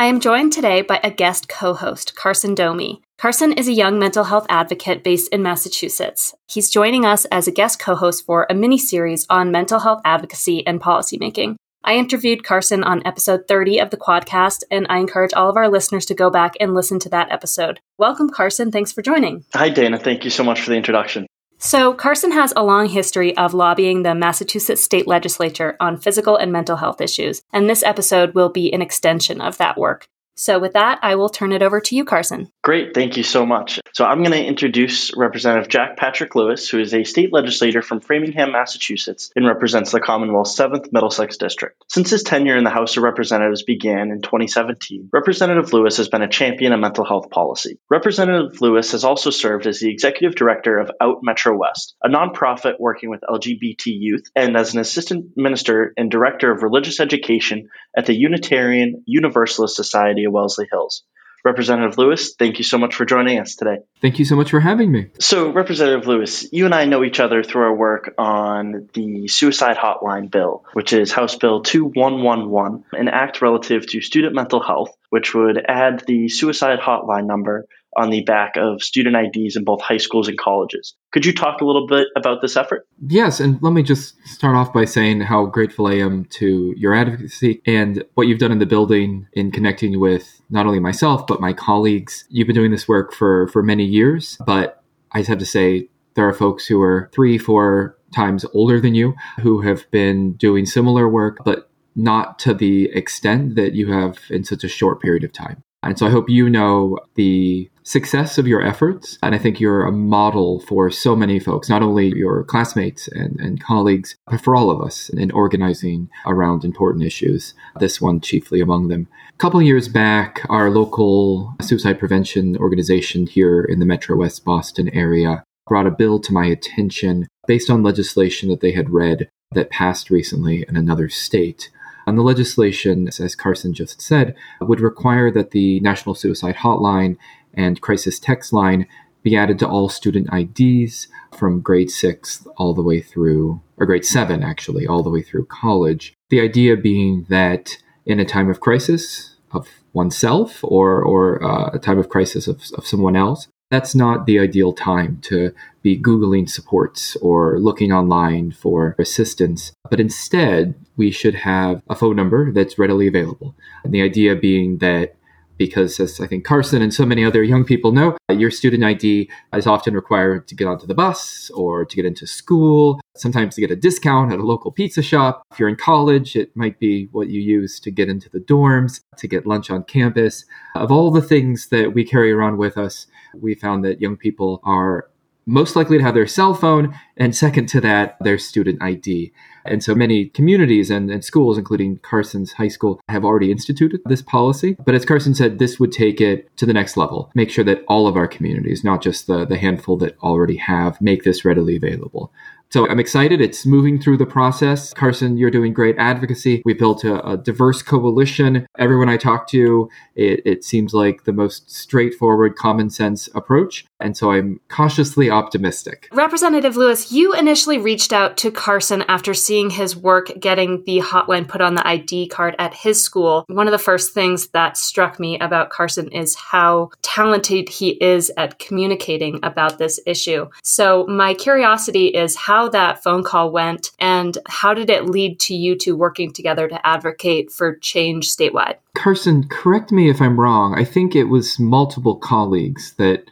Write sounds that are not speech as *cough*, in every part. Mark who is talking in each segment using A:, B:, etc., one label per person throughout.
A: I am joined today by a guest co host, Carson Domey. Carson is a young mental health advocate based in Massachusetts. He's joining us as a guest co host for a mini series on mental health advocacy and policymaking. I interviewed Carson on episode 30 of the Quadcast, and I encourage all of our listeners to go back and listen to that episode. Welcome, Carson. Thanks for joining.
B: Hi, Dana. Thank you so much for the introduction.
A: So, Carson has a long history of lobbying the Massachusetts state legislature on physical and mental health issues, and this episode will be an extension of that work. So, with that, I will turn it over to you, Carson.
B: Great. Thank you so much. So, I'm going to introduce Representative Jack Patrick Lewis, who is a state legislator from Framingham, Massachusetts, and represents the Commonwealth's 7th Middlesex District. Since his tenure in the House of Representatives began in 2017, Representative Lewis has been a champion of mental health policy. Representative Lewis has also served as the executive director of Out Metro West, a nonprofit working with LGBT youth, and as an assistant minister and director of religious education at the Unitarian Universalist Society of Wellesley Hills. Representative Lewis, thank you so much for joining us today.
C: Thank you so much for having me.
B: So, Representative Lewis, you and I know each other through our work on the Suicide Hotline Bill, which is House Bill 2111, an act relative to student mental health, which would add the suicide hotline number on the back of student IDs in both high schools and colleges. Could you talk a little bit about this effort?
C: Yes, and let me just start off by saying how grateful I am to your advocacy and what you've done in the building in connecting with not only myself but my colleagues. You've been doing this work for for many years, but I just have to say there are folks who are three, four times older than you who have been doing similar work, but not to the extent that you have in such a short period of time. And so I hope you know the success of your efforts. And I think you're a model for so many folks, not only your classmates and, and colleagues, but for all of us in organizing around important issues, this one chiefly among them. A couple years back, our local suicide prevention organization here in the Metro West Boston area brought a bill to my attention based on legislation that they had read that passed recently in another state. And the legislation, as Carson just said, would require that the National Suicide Hotline and crisis text line be added to all student IDs from grade six all the way through, or grade seven actually, all the way through college. The idea being that in a time of crisis of oneself or, or uh, a time of crisis of, of someone else, that's not the ideal time to be Googling supports or looking online for assistance. But instead, we should have a phone number that's readily available. And the idea being that because as I think Carson and so many other young people know, uh, your student ID is often required to get onto the bus or to get into school, sometimes to get a discount at a local pizza shop. If you're in college, it might be what you use to get into the dorms, to get lunch on campus. Of all the things that we carry around with us, we found that young people are most likely to have their cell phone, and second to that, their student ID. And so many communities and, and, schools, including Carson's high school, have already instituted this policy. But as Carson said, this would take it to the next level. Make sure that all of our communities, not just the, the handful that already have, make this readily available. So I'm excited. It's moving through the process. Carson, you're doing great advocacy. We built a, a diverse coalition. Everyone I talk to, it, it seems like the most straightforward, common sense approach. And so I'm cautiously optimistic.
A: Representative Lewis, you initially reached out to Carson after seeing his work getting the hotline put on the ID card at his school. One of the first things that struck me about Carson is how talented he is at communicating about this issue. So my curiosity is how how that phone call went and how did it lead to you two working together to advocate for change statewide?
C: Carson, correct me if I'm wrong. I think it was multiple colleagues that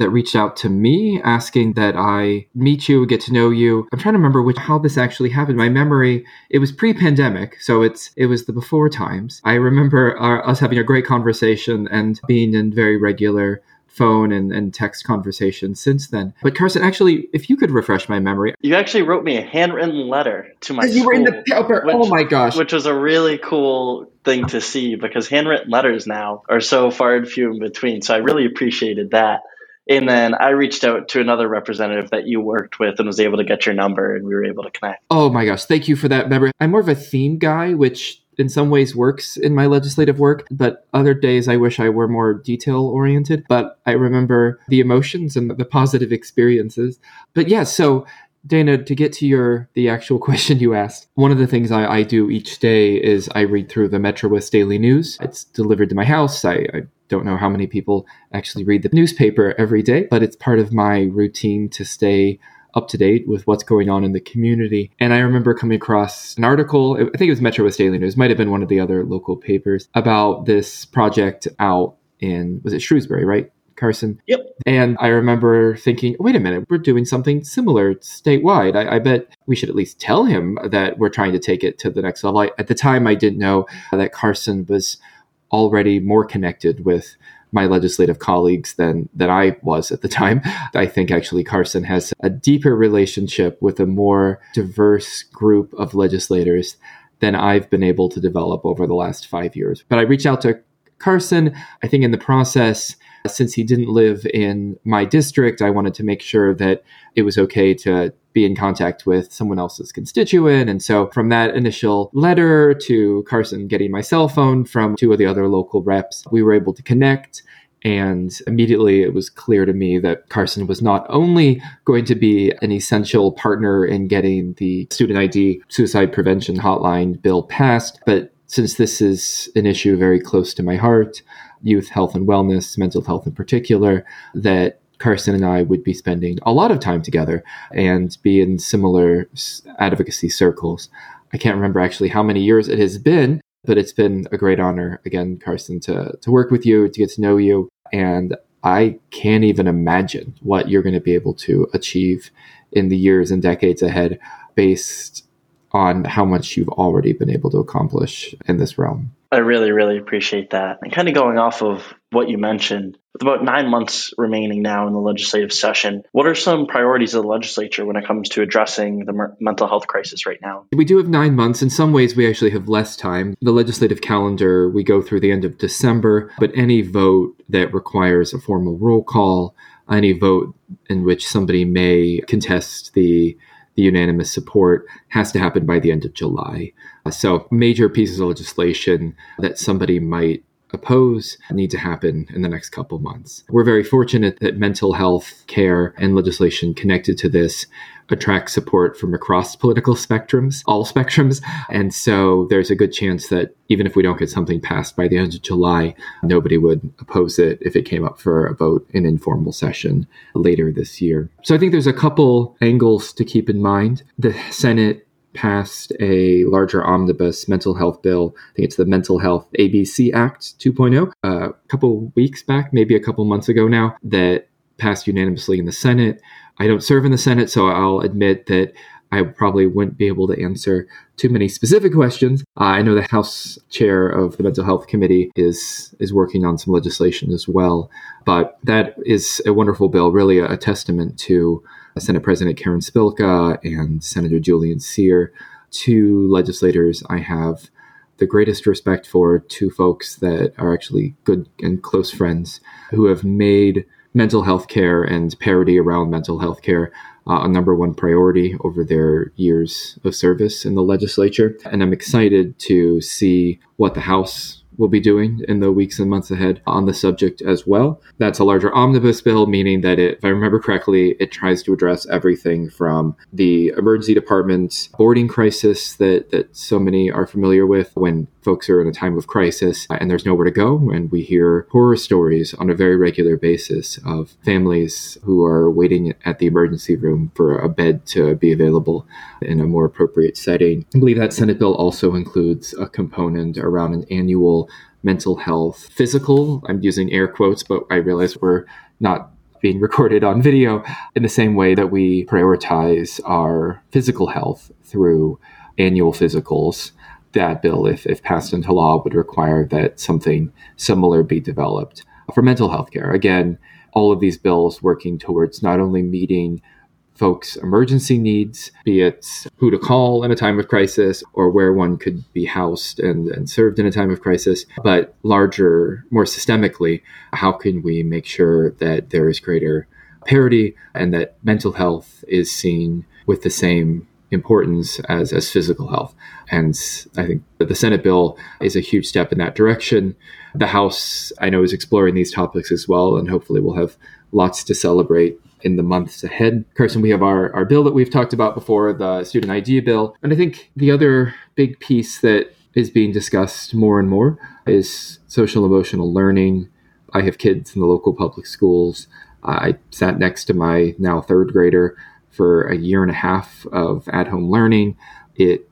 C: that reached out to me asking that I meet you, get to know you. I'm trying to remember which how this actually happened. My memory, it was pre-pandemic, so it's it was the before times. I remember our, us having a great conversation and being in very regular phone and, and text conversations since then. But Carson, actually, if you could refresh my memory,
B: you actually wrote me a handwritten letter to my.
C: You
B: school,
C: were in the paper.
B: Oh which,
C: oh my gosh!
B: Which was a really cool thing to see because handwritten letters now are so far and few in between. So I really appreciated that. And then I reached out to another representative that you worked with and was able to get your number and we were able to connect.
C: Oh my gosh, thank you for that memory. I'm more of a theme guy, which in some ways works in my legislative work, but other days I wish I were more detail oriented. But I remember the emotions and the positive experiences. But yeah, so Dana, to get to your the actual *laughs* question you asked, one of the things I, I do each day is I read through the Metro West Daily News. It's delivered to my house. I, I don't know how many people actually read the newspaper every day, but it's part of my routine to stay up to date with what's going on in the community. And I remember coming across an article, I think it was Metro West Daily News, might have been one of the other local papers, about this project out in, was it Shrewsbury, right? Carson.
B: Yep.
C: And I remember thinking, wait a minute, we're doing something similar statewide. I, I, bet we should at least tell him that we're trying to take it to the next level. I, at the time, I didn't know that Carson was already more connected with my legislative colleagues than than I was at the time. *laughs* I think actually Carson has a deeper relationship with a more diverse group of legislators than I've been able to develop over the last five years. But I reached out to Carson. I think in the process, since he didn't live in my district, I wanted to make sure that it was okay to be in contact with someone else's constituent. And so from that initial letter to Carson getting my cell phone from two of the other local reps, we were able to connect. And immediately it was clear to me that Carson was not only going to be an essential partner in getting the student ID suicide prevention hotline bill passed, but since this is an issue very close to my heart, youth health and wellness, mental health in particular, that Carson and I would be spending a lot of time together and be in similar advocacy circles. I can't remember actually how many years it has been, but it's been a great honor again, Carson, to to work with you, to get to know you, and I can't even imagine what you're going to be able to achieve in the years and decades ahead based on how much you've already been able to accomplish in this realm.
B: I really, really appreciate that. And kind of going off of what you mentioned, with about nine months remaining now in the legislative session, what are some priorities of the legislature when it comes to addressing the mental health crisis right now?
C: We do have nine months. In some ways, we actually have less time. The legislative calendar, we go through the end of December, but any vote that requires a formal roll call, any vote in which somebody may contest the the unanimous support has to happen by the end of July. Uh, so, major pieces of legislation that somebody might oppose need to happen in the next couple months. We're very fortunate that mental health care and legislation connected to this attract support from across *laughs* political spectrums, all spectrums. And so there's a good chance that even if we don't get something passed by the end of July, nobody would oppose it if it came up for a vote in informal session later this year. So I think there's a couple angles to keep in mind. The Senate passed a larger omnibus mental health bill. I think it's the Mental Health ABC Act 2.0 a uh, couple weeks back, maybe a couple months ago now, that passed unanimously in the Senate. I don't serve in the Senate, so I'll admit that I probably wouldn't be able to answer too many specific questions. Uh, I know the House chair of the Mental Health Committee is is working on some legislation as well, but that is a wonderful bill, really a, a testament to Senate President Karen Spilka and Senator Julian Cyr, two legislators I have the greatest respect for, two folks that are actually good and close friends who have made mental health care and parity around mental health care uh, a number one priority over their years of service in the legislature. And I'm excited to see what the House will be doing in the weeks and months ahead on the subject as well. That's a larger omnibus bill, meaning that it, if I remember correctly, it tries to address everything from the emergency department boarding crisis that, that so many are familiar with when folks are in a time of crisis uh, and there's nowhere to go. And we hear horror stories on a very regular basis of families who are waiting at the emergency room for a bed to be available in a more appropriate setting. I believe that Senate bill also includes a component around an annual mental health physical. I'm using air quotes, but I realize we're not being recorded on video in the same way that we prioritize our physical health through annual physicals. That bill, if, if passed into law, would require that something similar be developed for mental health care. Again, all of these bills working towards not only meeting folks' emergency needs, be it who to call in a time of crisis or where one could be housed and, and served in a time of crisis, but larger, more systemically, how can we make sure that there is greater parity and that mental health is seen with the same importance as, as physical health. And I think that the Senate bill is a huge step in that direction. The House, I know, is exploring these topics as well, and hopefully we'll have lots to celebrate in the months ahead. Carson, we have our, our bill that we've talked about before, the student ID bill. And I think the other big piece that is being discussed more and more is social emotional learning. I have kids in the local public schools. I sat next to my now third grader for a year and a half of at home learning. It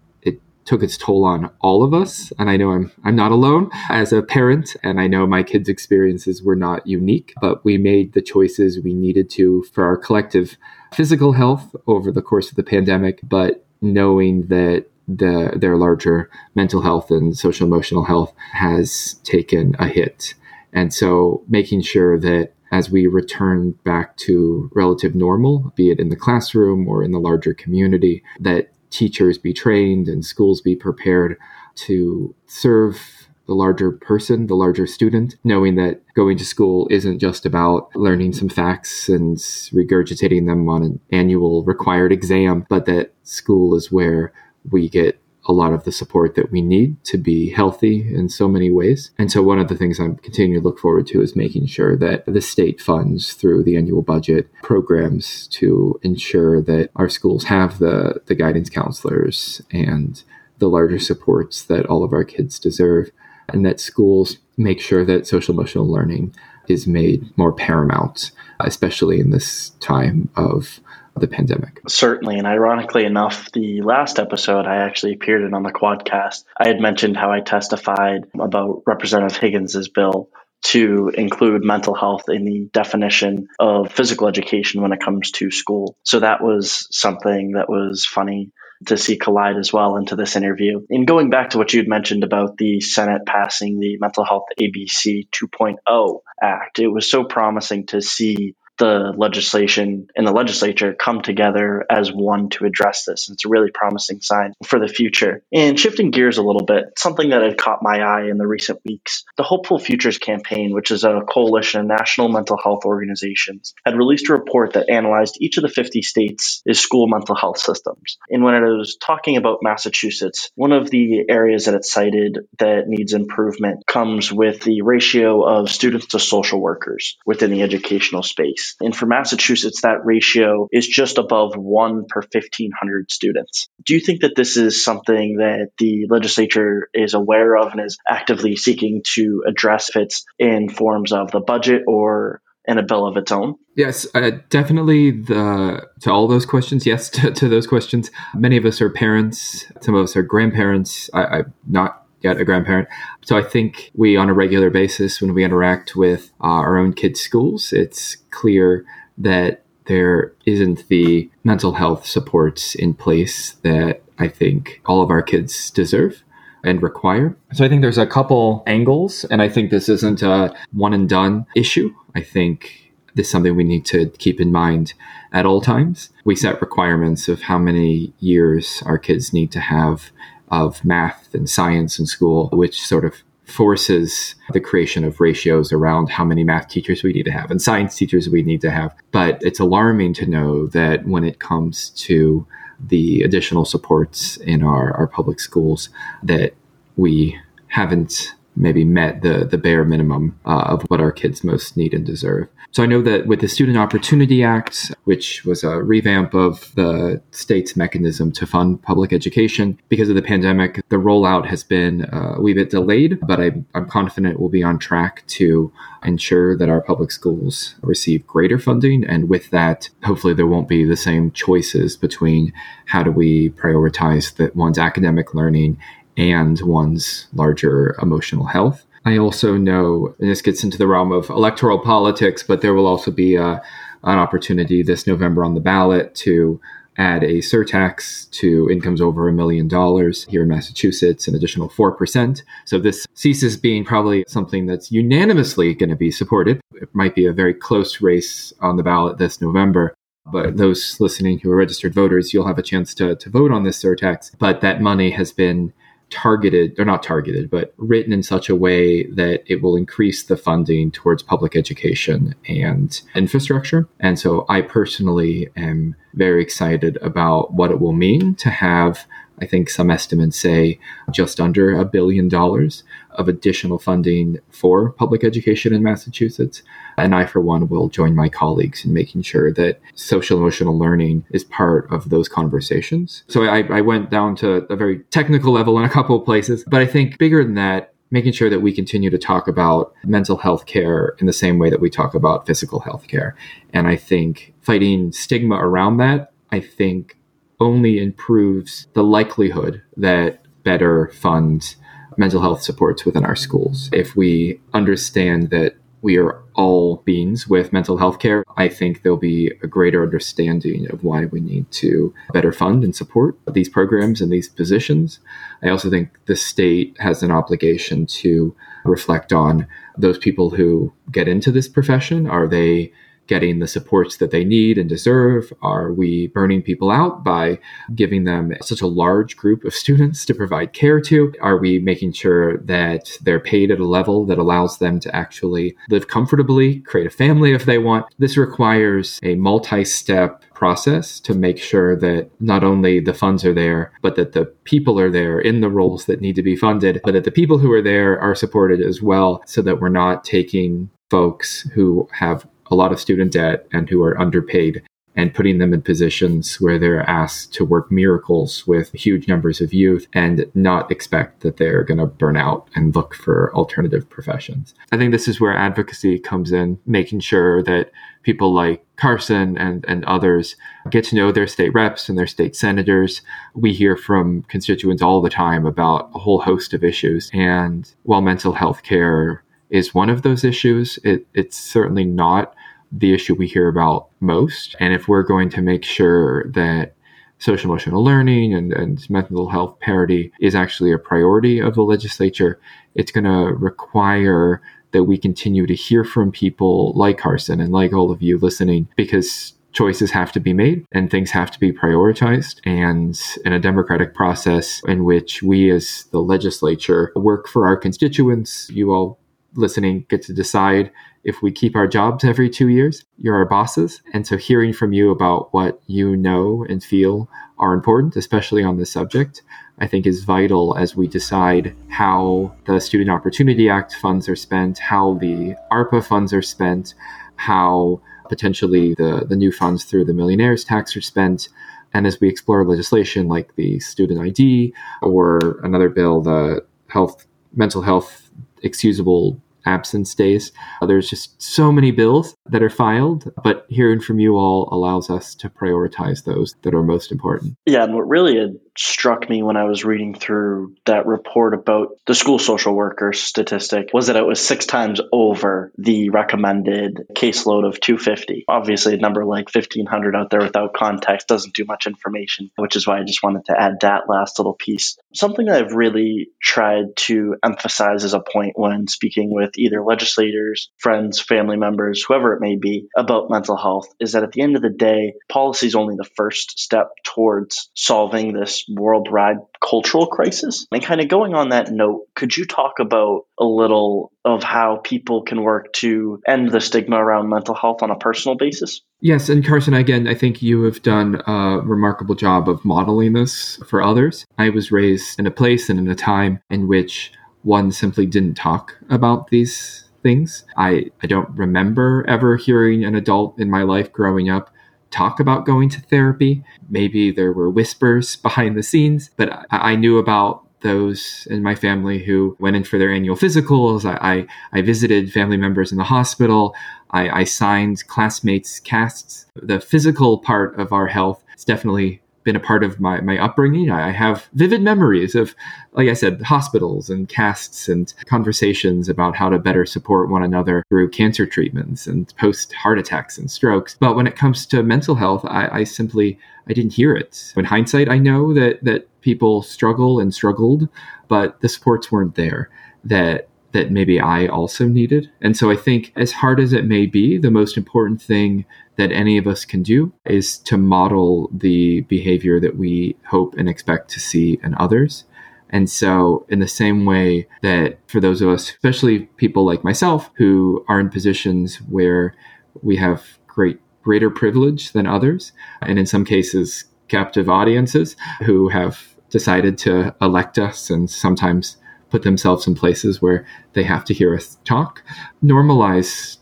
C: took its toll on all of us and i know i'm i'm not alone. As a parent and i know my kids experiences were not unique but we made the choices we needed to for our collective physical health over the course of the pandemic but knowing that the, their larger mental health and social emotional health has taken a hit. And so making sure that as we return back to relative normal, be it in the classroom or in the larger community, that teachers be trained and schools be prepared to serve the larger person, the larger student, knowing that going to school isn't just about learning some facts and regurgitating them on an annual required exam, but that school is where we get a lot of the support that we need to be healthy in so many ways. And so, one of the things I'm continuing to look forward to is making sure that the state funds through the annual budget programs to ensure that our schools have the, the guidance counselors and the larger supports that all of our kids deserve, and that schools make sure that social emotional learning is made more paramount, especially in this time of the pandemic.
B: Certainly. And ironically enough, the last episode I actually appeared in on the Quadcast, I had mentioned how I testified about Representative Higgins's bill to include mental health in the definition of physical education when it comes to school. So that was something that was funny to see collide as well into this interview. And going back to what you'd mentioned about the Senate passing the Mental Health ABC 2.0 Act, it was so promising to see the legislation and the legislature come together as one to address this. It's a really promising sign for the future. And shifting gears a little bit, something that had caught my eye in the recent weeks, the Hopeful Futures campaign, which is a coalition of national mental health organizations, had released a report that analyzed each of the 50 states' school mental health systems. And when it was talking about Massachusetts, one of the areas that it cited that needs improvement comes with the ratio of students to social workers within the educational space. And for Massachusetts, that ratio is just above one per 1,500 students. Do you think that this is something that the legislature is aware of and is actively seeking to address if it's in forms of the budget or in a bill of its own?
C: Yes, uh, definitely. The to all those questions, yes, *laughs* to, to, those questions. Many of us are parents. Some of us are grandparents. I, I'm not yet a grandparent. So I think we, on a regular basis, when we interact with uh, our own kids' schools, it's clear that there isn't the mental health supports in place that I think all of our kids deserve and require. So I think there's a couple angles, and I think this isn't a one and done issue. I think this is something we need to keep in mind at all times. We set requirements of how many years our kids need to have of math and science in school, which sort of forces the creation of ratios around how many math teachers we need to have and science teachers we need to have. But it's alarming to know that when it comes to the additional supports in our, our public schools, that we haven't maybe met the the bare minimum uh, of what our kids most need and deserve. So I know that with the Student Opportunity Act, which was a revamp of the state's mechanism to fund public education, because of the pandemic, the rollout has been uh, a wee bit delayed, but I, I'm confident we'll be on track to ensure that our public schools receive greater funding. And with that, hopefully there won't be the same choices between how do we prioritize the, one's academic learning and one's larger emotional health. I also know, and this gets into the realm of electoral politics, but there will also be a, an opportunity this November on the ballot to add a surtax to incomes over a million dollars here in Massachusetts, an additional 4%. So this ceases being probably something that's unanimously going to be supported. It might be a very close race on the ballot this November. But those listening who are registered voters, you'll have a chance to, to vote on this surtax. But that money has been targeted, they're not targeted, but written in such a way that it will increase the funding towards public education and infrastructure. And so I personally am very excited about what it will mean to have I think some estimates say just under a billion dollars of additional funding for public education in Massachusetts. And I, for one, will join my colleagues in making sure that social emotional learning is part of those conversations. So I, I went down to a very technical level in a couple of places, but I think bigger than that, making sure that we continue to talk about mental health care in the same way that we talk about physical health care. And I think fighting stigma around that, I think only improves the likelihood that better fund mental health supports within our schools. If we understand that we are all beings with mental health care, I think there'll be a greater understanding of why we need to better fund and support these programs and these positions. I also think the state has an obligation to reflect on those people who get into this profession. Are they getting the supports that they need and deserve? Are we burning people out by giving them such a large group of *laughs* students to provide care to? Are we making sure that they're paid at a level that allows them to actually live comfortably, create a family if they want? This requires a multi step process to make sure that not only the funds are there, but that the people are there in the roles that need to be funded, but that the people who are there are supported as well so that we're not taking folks who have a lot of student debt and who are underpaid and putting them in positions where they're asked to work miracles with huge numbers of youth and not expect that they're going to burn out and look for alternative professions. I think this is where advocacy comes in, making sure that people like Carson and, and others get to know their state reps and their state senators. We hear from constituents all the time about a whole host of issues. And while mental health care is one of those issues, it, it's certainly not the issue we hear about most. And if we're going to make sure that social emotional learning and, and mental health parity is actually a priority of the legislature, it's going to require that we continue to hear from people like Carson and like all of you listening because choices have to be made and things have to be prioritized. And in a democratic process in which we as the legislature work for our constituents, you all listening get to decide if we keep our jobs every two years. You're our bosses. And so hearing from you about what you know and feel are important, especially on this subject, I think is vital as we decide how the Student Opportunity Act funds are spent, how the ARPA funds are spent, how potentially the, the new funds through the millionaires tax are spent. And as we explore legislation like the student ID or another bill, the health mental health excusable absence days. Uh, there's just so many bills that are filed, but hearing from you all allows us to prioritize those that are most important.
B: Yeah, and what really struck me when I was reading through that report about the school social worker statistic was that it was six times over the recommended caseload of 250. Obviously, a number like 1500 out there without context doesn't do much information, which is why I just wanted to add that last little piece. Something that I've really tried to emphasize as a point when speaking with either legislators, friends, family members, whoever it may be, about mental health is that at the end of the day, policy is only the first step towards solving this worldwide cultural crisis. And kind of going on that note, could you talk about a little of how people can work to end the stigma around mental health on a personal basis?
C: Yes, and Carson, again, I think you have done a remarkable job of modeling this for others. I was raised in a place and in a time in which one simply didn't talk about these things. I, I don't remember ever hearing an adult in my life growing up talk about going to therapy. Maybe there were whispers *laughs* behind the scenes, but I, I knew about those in my family who went in for their annual physicals. I, I, I visited family members in the hospital. I, I signed classmates' casts. The physical part of our health is definitely been a part of my, my upbringing. I have vivid memories of, like I said, hospitals and casts and conversations about how to better support one another through cancer treatments and post heart attacks and strokes. But when it comes to mental health, I, I simply I didn't hear it. In hindsight, I know that that people struggle and struggled, but the supports weren't there. That that maybe I also needed. And so I think, as hard as it may be, the most important thing that any of us can do is to model the behavior that we hope and expect to see in others. And so, in the same way that for those of us, especially people like myself, who are in positions where we have great, greater privilege than others, and in some cases, captive audiences who have decided to elect us and sometimes put themselves in places where they have to hear us talk. Normalize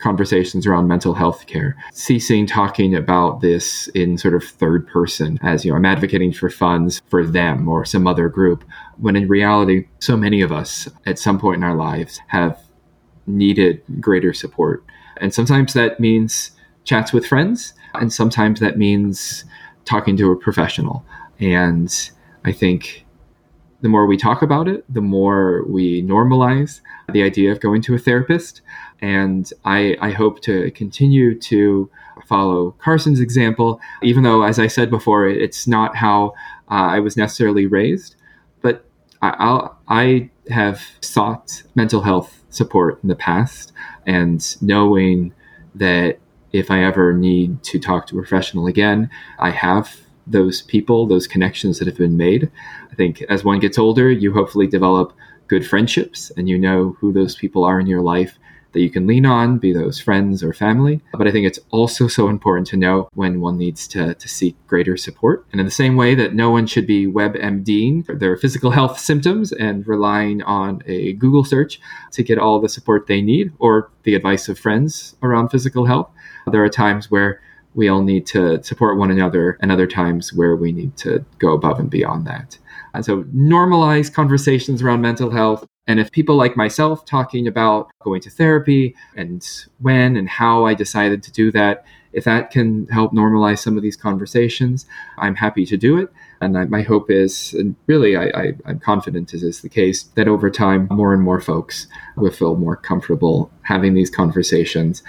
C: conversations around mental health care, ceasing talking about this in sort of third person as, you know, I'm advocating for funds for them or some other group, when in reality, so many of us at some point in our lives have needed greater support. And sometimes that means chats with friends, and sometimes that means talking to a professional. And I think the more we talk about it, the more we normalize the idea of going to a therapist. And I, I hope to continue to follow Carson's example, even though, as I said before, it's not how uh, I was necessarily raised. But I, I'll, I have sought mental health support in the past, and knowing that if I ever need to talk to a professional again, I have those people, those connections that have been made. I think as one gets older, you hopefully develop good friendships and you know who those people are in your life that you can lean on, be those friends or family. But I think it's also so important to know when one needs to, to seek greater support. And in the same way that no one should be WebMDing their physical health symptoms and relying on a Google search to get all the support they need or the advice of friends around physical health, there are times where we all need to support one another and other times where we need to go above and beyond that. And so normalize conversations around mental health. And if people like myself talking about going to therapy and when and how I decided to do that, if that can help normalize some of these conversations, I'm happy to do it. And I, my hope is, and really I, am confident as is the case, that over time, more and more folks will feel more comfortable having these conversations.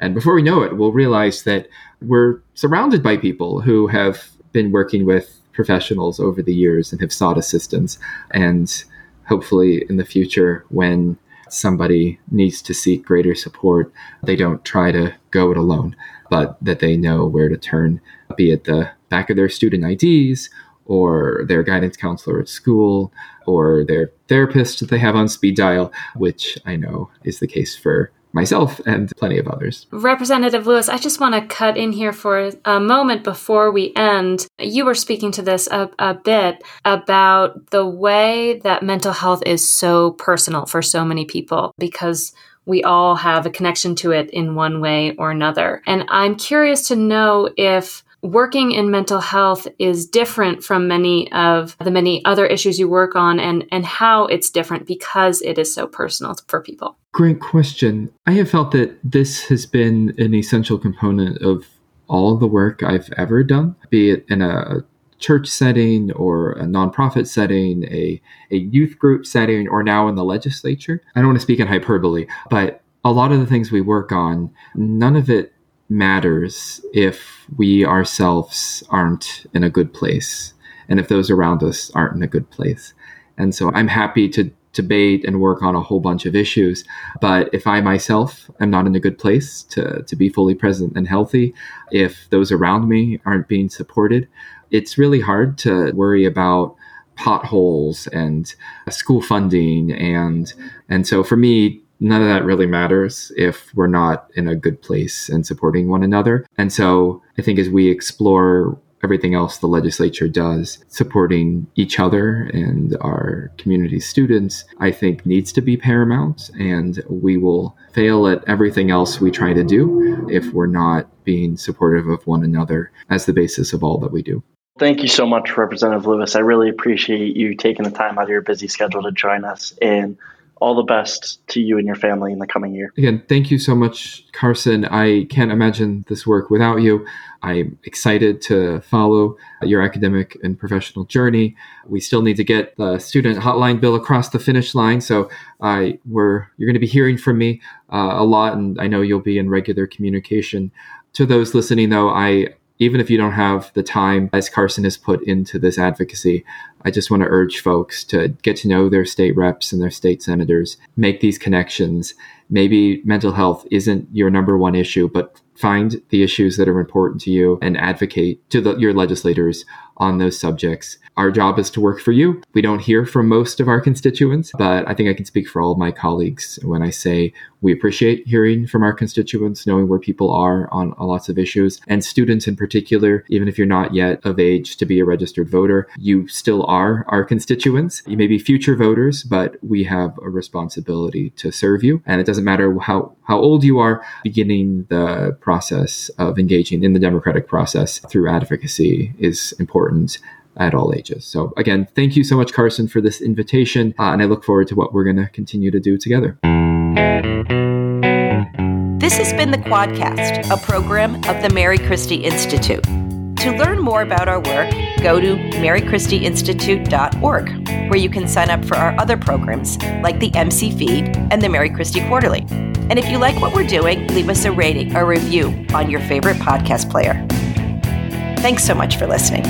C: And before we know it, we'll realize that we're surrounded by people who have been working with professionals over the years and have sought assistance. And hopefully, in the future, when somebody needs to seek greater support, they don't try to go it alone, but that they know where to turn, be it the back of their student IDs or their guidance counselor at school or their therapist that they have on speed dial, which I know is the case for myself and plenty of others.
A: Representative Lewis, I just want to cut in here for a moment before we end. You were speaking to this a, a, bit about the way that mental health is so personal for so many people because we all have a connection to it in one way or another. And I'm curious to know if working in mental health is different from many of the many other issues you work on and, and how it's different because it is so personal for people.
C: Great question. I have felt that this has been an essential component of all the work I've ever done, be it in a church setting or a nonprofit setting, a, a youth group setting, or now in the legislature. I don't want to speak in hyperbole, but a lot of the things we work on, none of it matters if we ourselves aren't in a good place and if those around us aren't in a good place. And so I'm happy to debate and work on a whole bunch of issues. But if I myself am not in a good place to, to be fully present and healthy, if those around me aren't being supported, it's really hard to worry about potholes and school funding and and so for me none of that really matters if we're not in a good place and supporting one another. And so I think as we explore everything else the legislature does, supporting each other and our community students, I think needs to be paramount. And we will fail at everything else we try to do if we're not being supportive of one another as the basis of all that we do.
B: Thank you so much, Representative Lewis. I really appreciate you taking the time out of your busy schedule to join us and all the best to you and your family in the coming year.
C: Again, thank you so much, Carson. I can't imagine this work without you. I'm excited to follow your academic and professional journey. We still need to get the student hotline bill across the finish line, so I we're you're going to be hearing from me uh, a lot, and I know you'll be in regular communication. To those listening, though, I even if you don't have the time as Carson has put into this advocacy, I just want to urge folks to get to know their state reps and their state senators, make these connections. Maybe mental health isn't your number one issue, but find the issues that are important to you and advocate to the, your legislators on those subjects. Our job is to work for you. We don't hear from most of our constituents, but I think I can speak for all of my colleagues when I say we appreciate hearing from our constituents, knowing where people are on lots of issues, and students in particular, even if you're not yet of age to be a registered voter, you still are our constituents. You may be future voters, but we have a responsibility to serve you. And it doesn't matter how, how old you are, beginning the process of engaging in the democratic process through advocacy is important at all ages. So, again, thank you so much, Carson, for this invitation. Uh, and I look forward to what we're going to continue to do together.
D: This has been the Quadcast, a program of the Mary Christie Institute. To learn more about our work, go to marychristieinstitute.org, where you can sign up for our other programs like the MC Feed and the Mary Christie Quarterly. And if you like what we're doing, leave us a rating or review on your favorite podcast player. Thanks so much for listening.